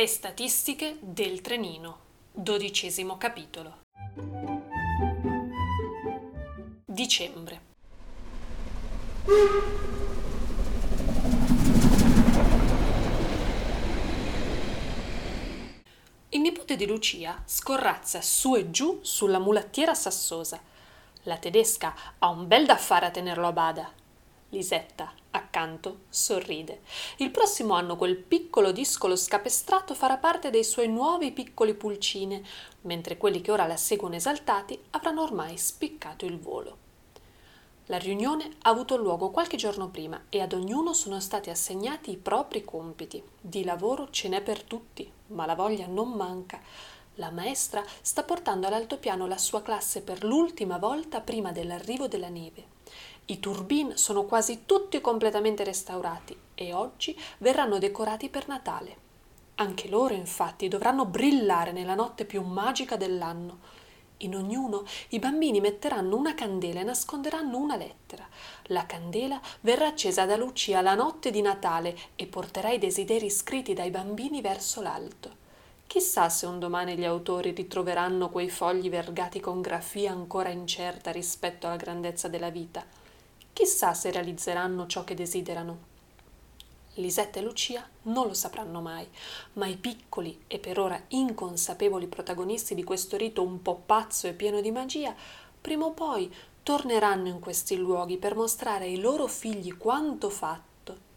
Le statistiche del trenino, dodicesimo capitolo. Dicembre. Il nipote di Lucia scorrazza su e giù sulla mulattiera sassosa. La tedesca ha un bel d'affare a tenerlo a bada. Lisetta, accanto, sorride. Il prossimo anno quel piccolo discolo scapestrato farà parte dei suoi nuovi piccoli pulcine, mentre quelli che ora la seguono esaltati avranno ormai spiccato il volo. La riunione ha avuto luogo qualche giorno prima e ad ognuno sono stati assegnati i propri compiti. Di lavoro ce n'è per tutti, ma la voglia non manca. La maestra sta portando all'altopiano la sua classe per l'ultima volta prima dell'arrivo della neve i turbin sono quasi tutti completamente restaurati e oggi verranno decorati per Natale. Anche loro, infatti, dovranno brillare nella notte più magica dell'anno. In ognuno i bambini metteranno una candela e nasconderanno una lettera. La candela verrà accesa da Lucia la notte di Natale e porterà i desideri scritti dai bambini verso l'alto. Chissà se un domani gli autori ritroveranno quei fogli vergati con grafia ancora incerta rispetto alla grandezza della vita Chissà se realizzeranno ciò che desiderano. Lisetta e Lucia non lo sapranno mai, ma i piccoli e per ora inconsapevoli protagonisti di questo rito un po' pazzo e pieno di magia, prima o poi torneranno in questi luoghi per mostrare ai loro figli quanto fatto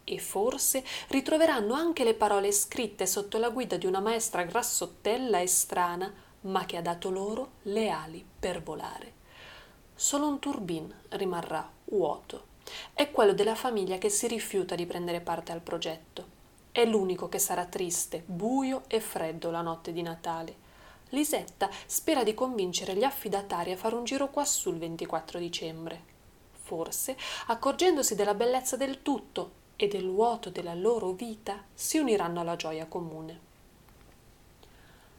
e forse ritroveranno anche le parole scritte sotto la guida di una maestra grassottella e strana, ma che ha dato loro le ali per volare. Solo un turbin rimarrà vuoto. È quello della famiglia che si rifiuta di prendere parte al progetto. È l'unico che sarà triste, buio e freddo la notte di Natale. Lisetta spera di convincere gli affidatari a fare un giro quassù il 24 dicembre. Forse, accorgendosi della bellezza del tutto e del vuoto della loro vita, si uniranno alla gioia comune.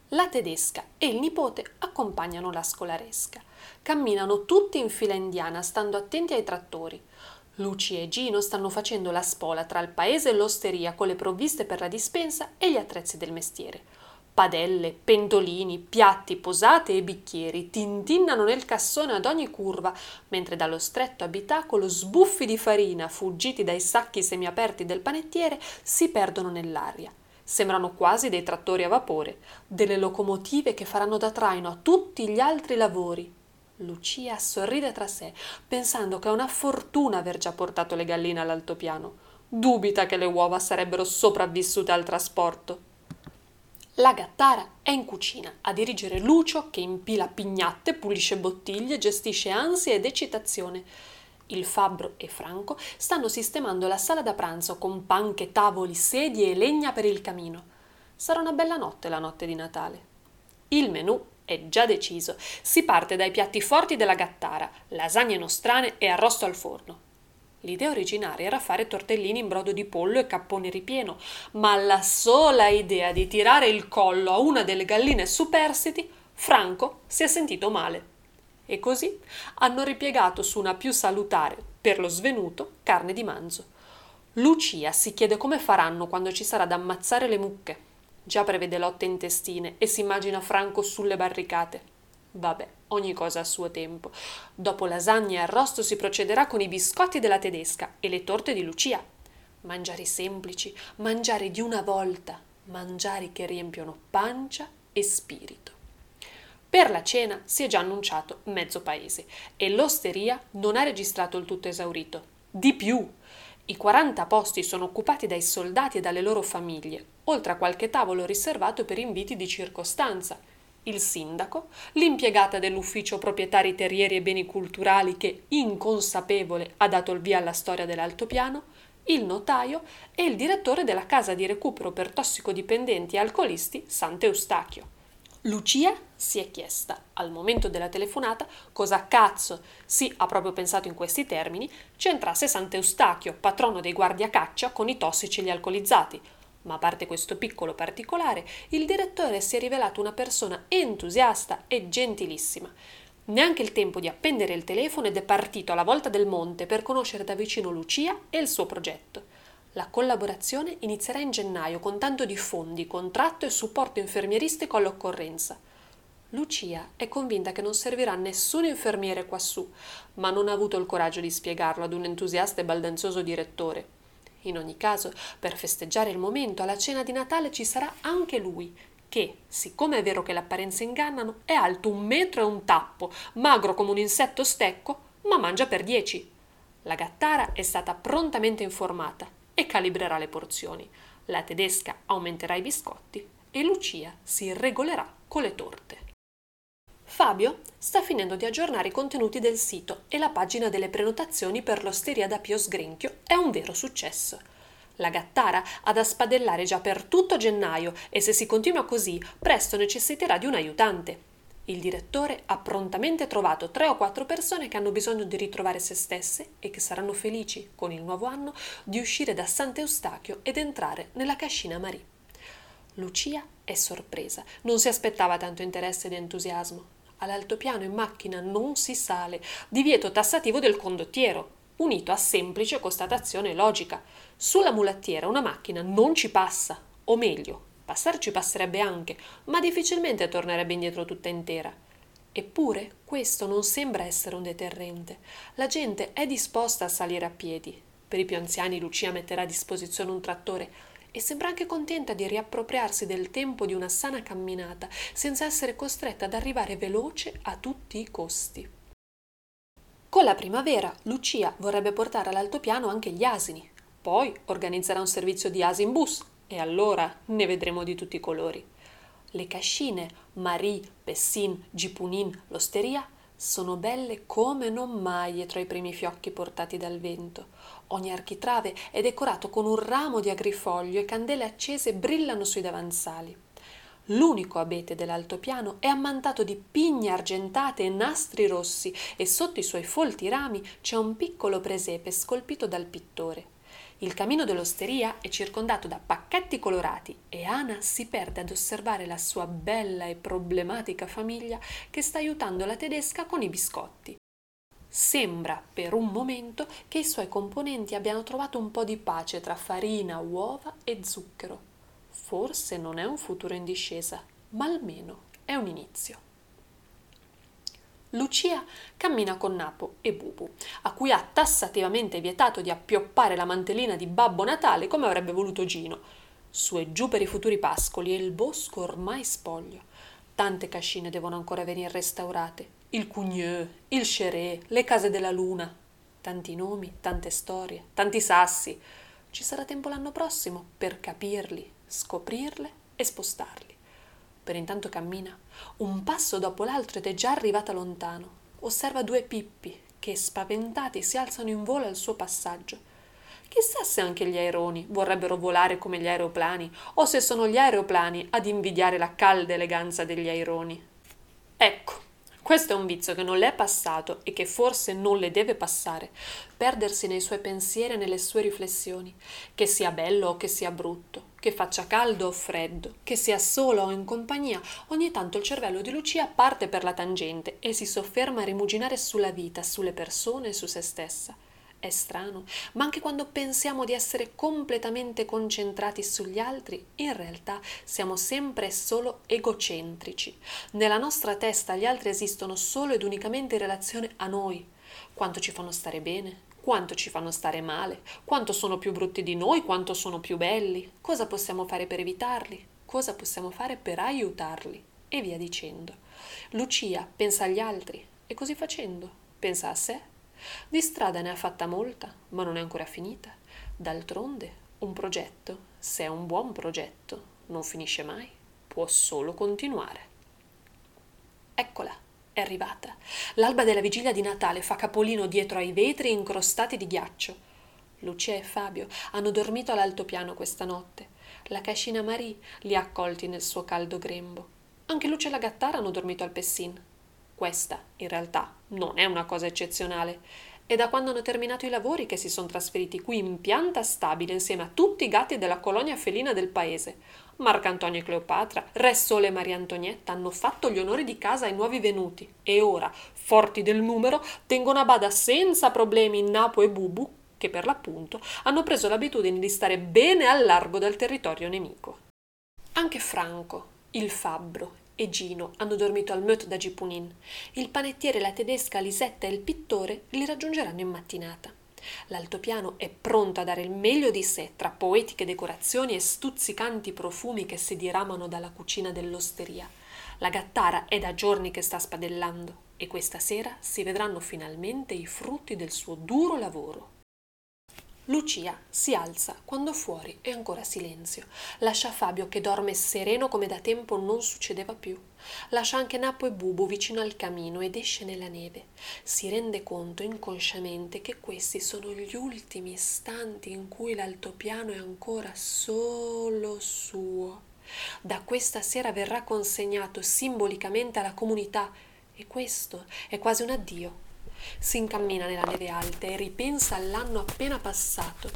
La tedesca e il nipote accompagnano la scolaresca. Camminano tutti in fila indiana, stando attenti ai trattori. Luci e Gino stanno facendo la spola tra il paese e l'osteria con le provviste per la dispensa e gli attrezzi del mestiere. Padelle, pentolini, piatti, posate e bicchieri tintinnano nel cassone ad ogni curva, mentre dallo stretto abitacolo sbuffi di farina, fuggiti dai sacchi semiaperti del panettiere, si perdono nell'aria. Sembrano quasi dei trattori a vapore, delle locomotive che faranno da traino a tutti gli altri lavori. Lucia sorride tra sé, pensando che è una fortuna aver già portato le galline all'altopiano. Dubita che le uova sarebbero sopravvissute al trasporto. La gattara è in cucina a dirigere Lucio che impila pignatte, pulisce bottiglie, gestisce ansia ed eccitazione. Il fabbro e Franco stanno sistemando la sala da pranzo con panche, tavoli, sedie e legna per il camino. Sarà una bella notte la notte di Natale. Il menù è già deciso. Si parte dai piatti forti della gattara, lasagne nostrane e arrosto al forno. L'idea originaria era fare tortellini in brodo di pollo e cappone ripieno, ma la sola idea di tirare il collo a una delle galline superstiti, Franco si è sentito male e così hanno ripiegato su una più salutare, per lo svenuto, carne di manzo. Lucia si chiede come faranno quando ci sarà da ammazzare le mucche. Già prevede lotte intestine e si immagina Franco sulle barricate. Vabbè, ogni cosa a suo tempo. Dopo lasagne e arrosto si procederà con i biscotti della tedesca e le torte di Lucia. Mangiari semplici, mangiari di una volta, mangiari che riempiono pancia e spirito. Per la cena si è già annunciato mezzo paese e l'osteria non ha registrato il tutto esaurito. Di più, i 40 posti sono occupati dai soldati e dalle loro famiglie, oltre a qualche tavolo riservato per inviti di circostanza. Il sindaco, l'impiegata dell'ufficio proprietari terrieri e beni culturali che, inconsapevole, ha dato il via alla storia dell'altopiano, il notaio e il direttore della casa di recupero per tossicodipendenti e alcolisti Sant'Eustachio. Lucia si è chiesta, al momento della telefonata, cosa cazzo, sì, ha proprio pensato in questi termini, c'entrasse Sant'Eustachio, patrono dei guardiacaccia, con i tossici e gli alcolizzati. Ma a parte questo piccolo particolare, il direttore si è rivelato una persona entusiasta e gentilissima. Neanche il tempo di appendere il telefono ed è partito alla volta del monte per conoscere da vicino Lucia e il suo progetto. La collaborazione inizierà in gennaio con tanto di fondi, contratto e supporto infermieristico all'occorrenza. Lucia è convinta che non servirà nessun infermiere quassù, ma non ha avuto il coraggio di spiegarlo ad un entusiasta e baldanzoso direttore. In ogni caso, per festeggiare il momento, alla cena di Natale ci sarà anche lui, che, siccome è vero che le apparenze ingannano, è alto un metro e un tappo, magro come un insetto stecco, ma mangia per dieci. La gattara è stata prontamente informata e calibrerà le porzioni. La tedesca aumenterà i biscotti e Lucia si regolerà con le torte. Fabio sta finendo di aggiornare i contenuti del sito e la pagina delle prenotazioni per l'osteria da Pio Sgrinchio è un vero successo. La gattara ha da spadellare già per tutto gennaio e se si continua così, presto necessiterà di un aiutante. Il direttore ha prontamente trovato tre o quattro persone che hanno bisogno di ritrovare se stesse e che saranno felici, con il nuovo anno, di uscire da Sant'Eustachio ed entrare nella cascina Marie. Lucia è sorpresa, non si aspettava tanto interesse ed entusiasmo. All'altopiano in macchina non si sale, divieto tassativo del condottiero, unito a semplice constatazione logica. Sulla mulattiera una macchina non ci passa, o meglio, passarci passerebbe anche, ma difficilmente tornerebbe indietro tutta intera. Eppure questo non sembra essere un deterrente. La gente è disposta a salire a piedi. Per i più anziani Lucia metterà a disposizione un trattore e sembra anche contenta di riappropriarsi del tempo di una sana camminata, senza essere costretta ad arrivare veloce a tutti i costi. Con la primavera Lucia vorrebbe portare all'altopiano anche gli asini, poi organizzerà un servizio di asin bus e allora ne vedremo di tutti i colori. Le cascine Marie, Pessin, Gipunin, l'osteria sono belle come non mai dietro i primi fiocchi portati dal vento. Ogni architrave è decorato con un ramo di agrifoglio e candele accese brillano sui davanzali. L'unico abete dell'altopiano è ammantato di pigne argentate e nastri rossi e sotto i suoi folti rami c'è un piccolo presepe scolpito dal pittore. Il camino dell'osteria è circondato da pacchetti colorati e Ana si perde ad osservare la sua bella e problematica famiglia che sta aiutando la tedesca con i biscotti. Sembra per un momento che i suoi componenti abbiano trovato un po' di pace tra farina, uova e zucchero. Forse non è un futuro in discesa, ma almeno è un inizio. Lucia cammina con Napo e Bubu, a cui ha tassativamente vietato di appioppare la mantellina di Babbo Natale come avrebbe voluto Gino. Su e giù per i futuri pascoli e il bosco ormai spoglio. Tante cascine devono ancora venire restaurate. Il Cugneux, il Cheré, le case della luna. Tanti nomi, tante storie, tanti sassi. Ci sarà tempo l'anno prossimo per capirli, scoprirle e spostarli. Per intanto cammina, un passo dopo l'altro ed è già arrivata lontano. Osserva due pippi che, spaventati, si alzano in volo al suo passaggio. Chissà se anche gli aeroni vorrebbero volare come gli aeroplani o se sono gli aeroplani ad invidiare la calda eleganza degli aeroni. Ecco, questo è un vizio che non le è passato e che forse non le deve passare, perdersi nei suoi pensieri e nelle sue riflessioni, che sia bello o che sia brutto, che faccia caldo o freddo, che sia solo o in compagnia, ogni tanto il cervello di Lucia parte per la tangente e si sofferma a rimuginare sulla vita, sulle persone e su se stessa. È strano, ma anche quando pensiamo di essere completamente concentrati sugli altri, in realtà siamo sempre solo egocentrici. Nella nostra testa gli altri esistono solo ed unicamente in relazione a noi. Quanto ci fanno stare bene, quanto ci fanno stare male, quanto sono più brutti di noi, quanto sono più belli, cosa possiamo fare per evitarli, cosa possiamo fare per aiutarli, e via dicendo. Lucia pensa agli altri. E così facendo? Pensa a sé di strada ne ha fatta molta, ma non è ancora finita. D'altronde, un progetto, se è un buon progetto, non finisce mai, può solo continuare. Eccola, è arrivata. L'alba della vigilia di Natale fa capolino dietro ai vetri incrostati di ghiaccio. Lucia e Fabio hanno dormito all'altopiano questa notte. La cascina Marie li ha accolti nel suo caldo grembo. Anche Lucia e la gattara hanno dormito al Pessin, questa, in realtà, non è una cosa eccezionale. È da quando hanno terminato i lavori che si sono trasferiti qui in pianta stabile insieme a tutti i gatti della colonia felina del paese. Marcantonio e Cleopatra, Re Sole e Maria Antonietta hanno fatto gli onori di casa ai nuovi venuti e ora, forti del numero, tengono a bada senza problemi Napo e Bubu, che per l'appunto hanno preso l'abitudine di stare bene al largo dal territorio nemico. Anche Franco, il fabbro e Gino hanno dormito al Meut da Gipunin. Il panettiere, la tedesca, Lisetta e il pittore li raggiungeranno in mattinata. L'altopiano è pronto a dare il meglio di sé tra poetiche decorazioni e stuzzicanti profumi che si diramano dalla cucina dell'osteria. La gattara è da giorni che sta spadellando e questa sera si vedranno finalmente i frutti del suo duro lavoro. Lucia si alza quando fuori è ancora silenzio. Lascia Fabio che dorme sereno come da tempo non succedeva più. Lascia anche Napo e Bubu vicino al camino ed esce nella neve. Si rende conto inconsciamente che questi sono gli ultimi istanti in cui l'altopiano è ancora solo suo. Da questa sera verrà consegnato simbolicamente alla comunità e questo è quasi un addio si incammina nella neve alta e ripensa all'anno appena passato,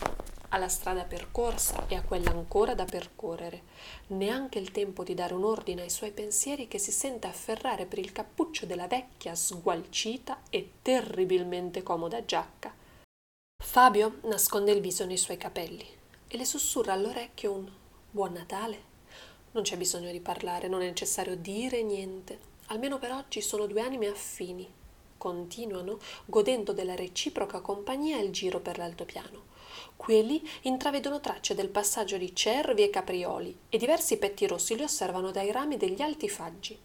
alla strada percorsa e a quella ancora da percorrere. Neanche il tempo di dare un ordine ai suoi pensieri che si sente afferrare per il cappuccio della vecchia, sgualcita e terribilmente comoda giacca. Fabio nasconde il viso nei suoi capelli e le sussurra all'orecchio un Buon Natale. Non c'è bisogno di parlare, non è necessario dire niente. Almeno per oggi sono due anime affini, continuano, godendo della reciproca compagnia, il giro per l'altopiano. Qui intravedono tracce del passaggio di cervi e caprioli e diversi petti rossi li osservano dai rami degli alti faggi.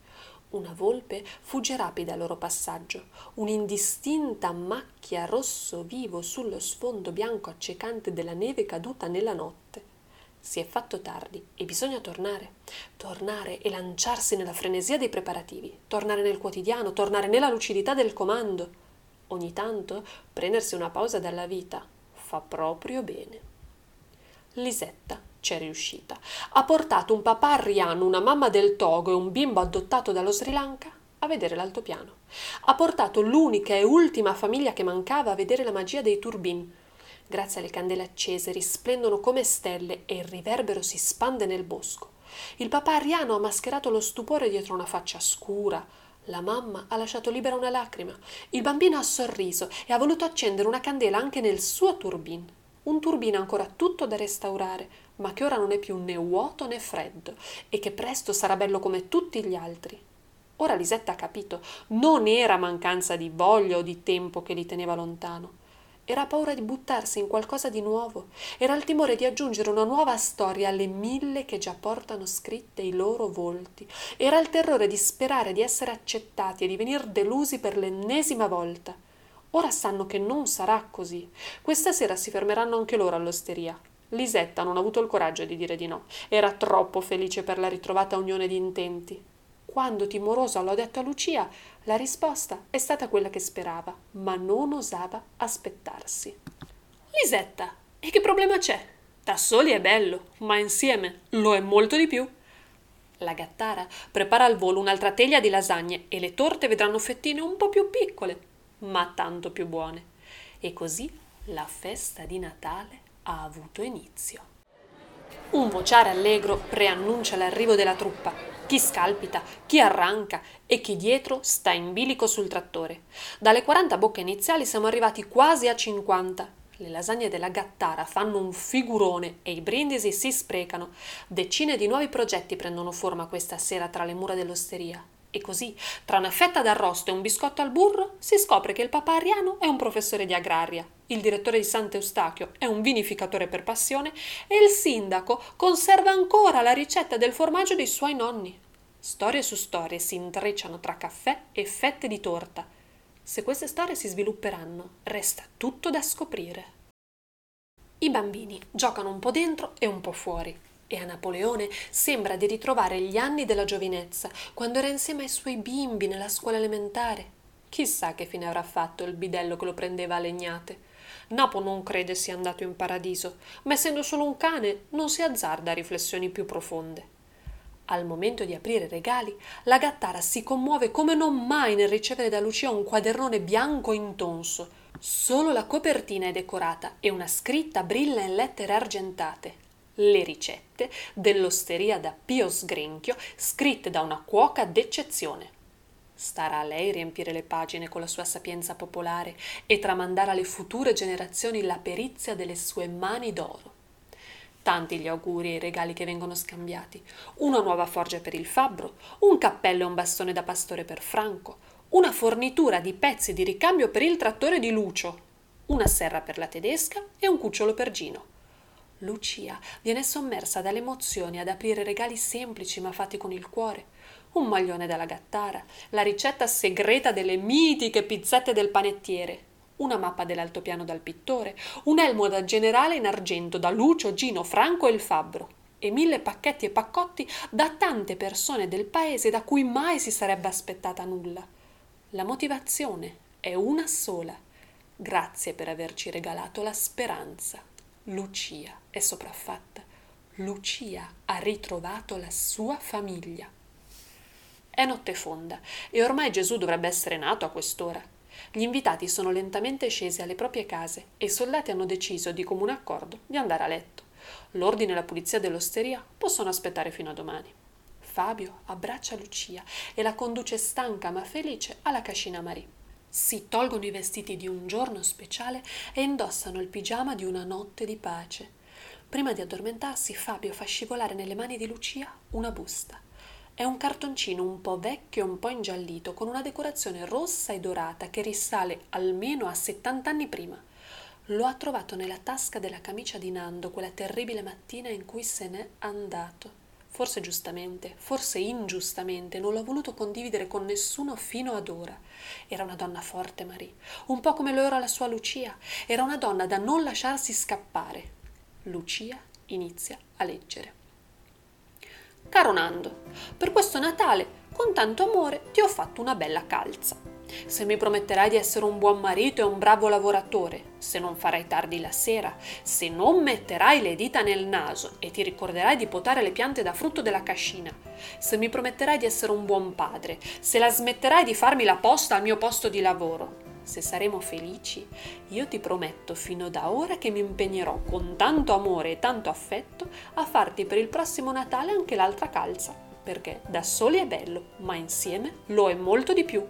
Una volpe fugge rapida al loro passaggio, un'indistinta macchia rosso vivo sullo sfondo bianco accecante della neve caduta nella notte. Si è fatto tardi e bisogna tornare. Tornare e lanciarsi nella frenesia dei preparativi, tornare nel quotidiano, tornare nella lucidità del comando. Ogni tanto prendersi una pausa dalla vita fa proprio bene. Lisetta c'è riuscita. Ha portato un papà arriano, una mamma del Togo e un bimbo adottato dallo Sri Lanka a vedere l'altopiano. Ha portato l'unica e ultima famiglia che mancava a vedere la magia dei turbin, Grazie alle candele accese risplendono come stelle e il riverbero si spande nel bosco. Il papà ariano ha mascherato lo stupore dietro una faccia scura. La mamma ha lasciato libera una lacrima. Il bambino ha sorriso e ha voluto accendere una candela anche nel suo turbin. Un turbino ancora tutto da restaurare, ma che ora non è più né vuoto né freddo e che presto sarà bello come tutti gli altri. Ora Lisetta ha capito, non era mancanza di voglia o di tempo che li teneva lontano era paura di buttarsi in qualcosa di nuovo, era il timore di aggiungere una nuova storia alle mille che già portano scritte i loro volti, era il terrore di sperare di essere accettati e di venir delusi per l'ennesima volta. Ora sanno che non sarà così. Questa sera si fermeranno anche loro all'osteria. Lisetta non ha avuto il coraggio di dire di no. Era troppo felice per la ritrovata unione di intenti. Quando timoroso l'ho detto a Lucia, la risposta è stata quella che sperava, ma non osava aspettarsi. Lisetta, e che problema c'è? Da soli è bello, ma insieme lo è molto di più. La gattara prepara al volo un'altra teglia di lasagne e le torte vedranno fettine un po' più piccole, ma tanto più buone. E così la festa di Natale ha avuto inizio. Un vociare allegro preannuncia l'arrivo della truppa chi scalpita, chi arranca e chi dietro sta in bilico sul trattore. Dalle 40 bocche iniziali siamo arrivati quasi a 50. Le lasagne della Gattara fanno un figurone e i brindisi si sprecano. Decine di nuovi progetti prendono forma questa sera tra le mura dell'osteria. E così, tra una fetta d'arrosto e un biscotto al burro, si scopre che il papà Ariano è un professore di agraria, il direttore di Sant'Eustachio è un vinificatore per passione e il sindaco conserva ancora la ricetta del formaggio dei suoi nonni. Storie su storie si intrecciano tra caffè e fette di torta. Se queste storie si svilupperanno, resta tutto da scoprire. I bambini giocano un po' dentro e un po' fuori e a Napoleone sembra di ritrovare gli anni della giovinezza, quando era insieme ai suoi bimbi nella scuola elementare. Chissà che fine avrà fatto il bidello che lo prendeva a legnate. Napo non crede sia andato in paradiso, ma essendo solo un cane non si azzarda a riflessioni più profonde. Al momento di aprire i regali, la gattara si commuove come non mai nel ricevere da Lucia un quadernone bianco intonso. Solo la copertina è decorata e una scritta brilla in lettere argentate le ricette dell'osteria da Pio Sgrenchio scritte da una cuoca d'eccezione. Starà a lei riempire le pagine con la sua sapienza popolare e tramandare alle future generazioni la perizia delle sue mani d'oro. Tanti gli auguri e i regali che vengono scambiati. Una nuova forgia per il fabbro, un cappello e un bastone da pastore per Franco, una fornitura di pezzi di ricambio per il trattore di Lucio, una serra per la tedesca e un cucciolo per Gino. Lucia viene sommersa dalle emozioni ad aprire regali semplici ma fatti con il cuore un maglione dalla gattara, la ricetta segreta delle mitiche pizzette del panettiere, una mappa dell'altopiano dal pittore, un elmo da generale in argento da Lucio, Gino, Franco e il fabbro, e mille pacchetti e paccotti da tante persone del paese da cui mai si sarebbe aspettata nulla. La motivazione è una sola. Grazie per averci regalato la speranza. Lucia è sopraffatta. Lucia ha ritrovato la sua famiglia. È notte fonda e ormai Gesù dovrebbe essere nato a quest'ora. Gli invitati sono lentamente scesi alle proprie case e i soldati hanno deciso di comune accordo di andare a letto. L'ordine e la pulizia dell'osteria possono aspettare fino a domani. Fabio abbraccia Lucia e la conduce stanca ma felice alla cascina Marie. Si tolgono i vestiti di un giorno speciale e indossano il pigiama di una notte di pace. Prima di addormentarsi, Fabio fa scivolare nelle mani di Lucia una busta. È un cartoncino un po' vecchio e un po' ingiallito, con una decorazione rossa e dorata che risale almeno a 70 anni prima. Lo ha trovato nella tasca della camicia di Nando quella terribile mattina in cui se n'è andato. Forse giustamente, forse ingiustamente, non l'ha voluto condividere con nessuno fino ad ora. Era una donna forte, Marie, un po' come lo era la sua Lucia. Era una donna da non lasciarsi scappare. Lucia inizia a leggere. Caro Nando, per questo Natale, con tanto amore, ti ho fatto una bella calza. Se mi prometterai di essere un buon marito e un bravo lavoratore, se non farai tardi la sera, se non metterai le dita nel naso e ti ricorderai di potare le piante da frutto della cascina, se mi prometterai di essere un buon padre, se la smetterai di farmi la posta al mio posto di lavoro, se saremo felici, io ti prometto fino da ora che mi impegnerò con tanto amore e tanto affetto a farti per il prossimo Natale anche l'altra calza, perché da soli è bello, ma insieme lo è molto di più.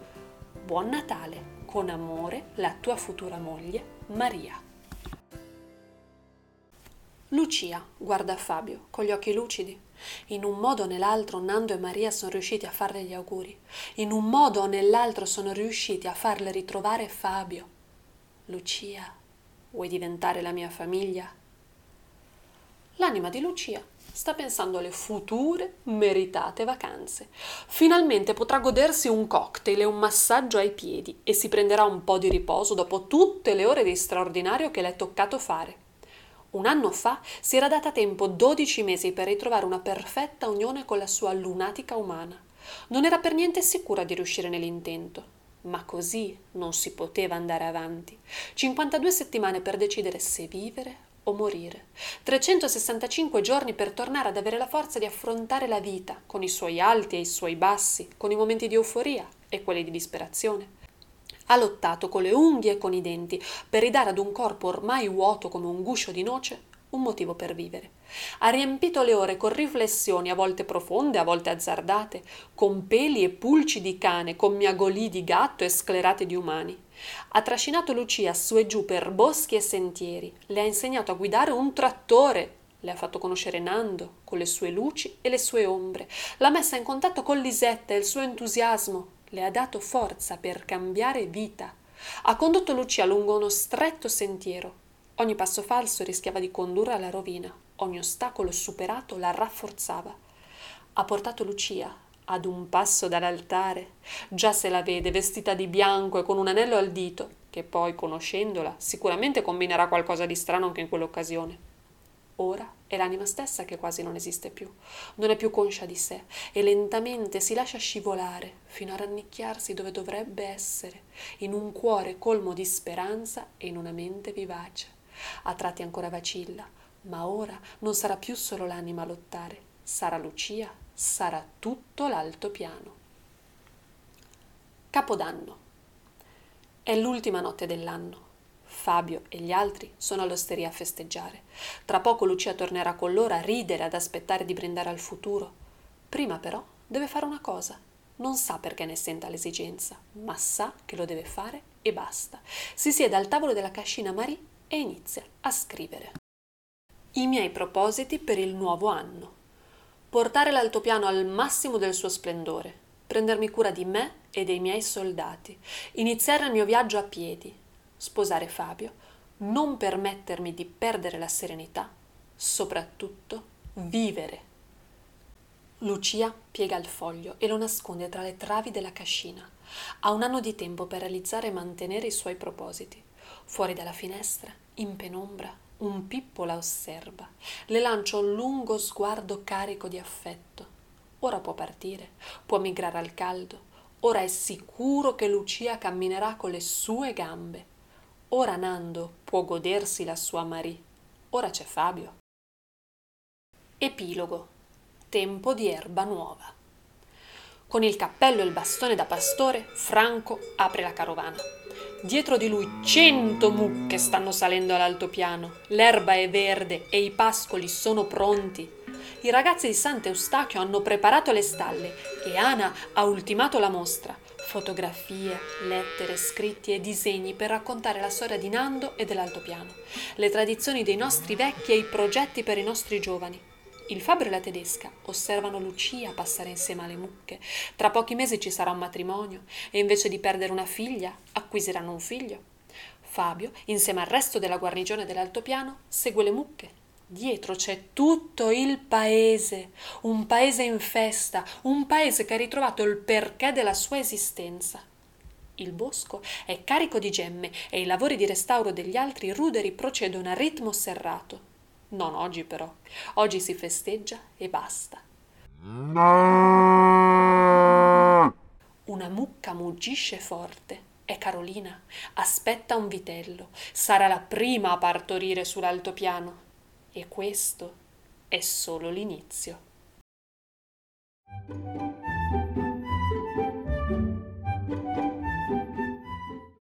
Buon Natale, con amore, la tua futura moglie, Maria. Lucia guarda Fabio con gli occhi lucidi. In un modo o nell'altro Nando e Maria sono riusciti a farle gli auguri. In un modo o nell'altro sono riusciti a farle ritrovare Fabio. Lucia, vuoi diventare la mia famiglia? L'anima di Lucia sta pensando alle future meritate vacanze. Finalmente potrà godersi un cocktail e un massaggio ai piedi e si prenderà un po' di riposo dopo tutte le ore di straordinario che le è toccato fare. Un anno fa si era data tempo 12 mesi per ritrovare una perfetta unione con la sua lunatica umana. Non era per niente sicura di riuscire nell'intento. Ma così non si poteva andare avanti. 52 settimane per decidere se vivere o morire. 365 giorni per tornare ad avere la forza di affrontare la vita, con i suoi alti e i suoi bassi, con i momenti di euforia e quelli di disperazione. Ha lottato con le unghie e con i denti per ridare ad un corpo ormai vuoto come un guscio di noce un motivo per vivere. Ha riempito le ore con riflessioni a volte profonde, a volte azzardate, con peli e pulci di cane, con miagolì di gatto e sclerate di umani. Ha trascinato Lucia su e giù per boschi e sentieri, le ha insegnato a guidare un trattore, le ha fatto conoscere Nando con le sue luci e le sue ombre, l'ha messa in contatto con Lisetta e il suo entusiasmo, le ha dato forza per cambiare vita. Ha condotto Lucia lungo uno stretto sentiero. Ogni passo falso rischiava di condurre alla rovina, ogni ostacolo superato la rafforzava. Ha portato Lucia ad un passo dall'altare. Già se la vede vestita di bianco e con un anello al dito, che poi, conoscendola, sicuramente combinerà qualcosa di strano anche in quell'occasione. Ora è l'anima stessa che quasi non esiste più, non è più conscia di sé e lentamente si lascia scivolare fino a rannicchiarsi dove dovrebbe essere, in un cuore colmo di speranza e in una mente vivace. A tratti ancora vacilla, ma ora non sarà più solo l'anima a lottare, sarà Lucia, sarà tutto l'altopiano. Capodanno. È l'ultima notte dell'anno Fabio e gli altri sono all'osteria a festeggiare. Tra poco Lucia tornerà con loro a ridere, ad aspettare di brindare al futuro. Prima però deve fare una cosa. Non sa perché ne senta l'esigenza, ma sa che lo deve fare e basta. Si siede al tavolo della cascina Marie e inizia a scrivere. I miei propositi per il nuovo anno. Portare l'altopiano al massimo del suo splendore, prendermi cura di me e dei miei soldati, iniziare il mio viaggio a piedi, sposare Fabio, non permettermi di perdere la serenità, soprattutto vivere. Lucia piega il foglio e lo nasconde tra le travi della cascina. Ha un anno di tempo per realizzare e mantenere i suoi propositi. Fuori dalla finestra, in penombra, un Pippo la osserva. Le lancia un lungo sguardo carico di affetto. Ora può partire, può migrare al caldo. Ora è sicuro che Lucia camminerà con le sue gambe. Ora Nando può godersi la sua Marie. Ora c'è Fabio. Epilogo. Tempo di erba nuova. Con il cappello e il bastone da pastore, Franco apre la carovana. Dietro di lui cento mucche stanno salendo all'altopiano. L'erba è verde e i pascoli sono pronti. I ragazzi di Sant'Eustachio hanno preparato le stalle e Ana ha ultimato la mostra. Fotografie, lettere, scritti e disegni per raccontare la storia di Nando e dell'altopiano, le tradizioni dei nostri vecchi e i progetti per i nostri giovani. Il fabbro e la tedesca osservano Lucia passare insieme alle mucche. Tra pochi mesi ci sarà un matrimonio e invece di perdere una figlia acquisiranno un figlio. Fabio, insieme al resto della guarnigione dell'altopiano, segue le mucche Dietro c'è tutto il paese, un paese in festa, un paese che ha ritrovato il perché della sua esistenza. Il bosco è carico di gemme e i lavori di restauro degli altri ruderi procedono a ritmo serrato. Non oggi però. Oggi si festeggia e basta. Una mucca muggisce forte. È Carolina. Aspetta un vitello. Sarà la prima a partorire sull'altopiano. E questo è solo l'inizio.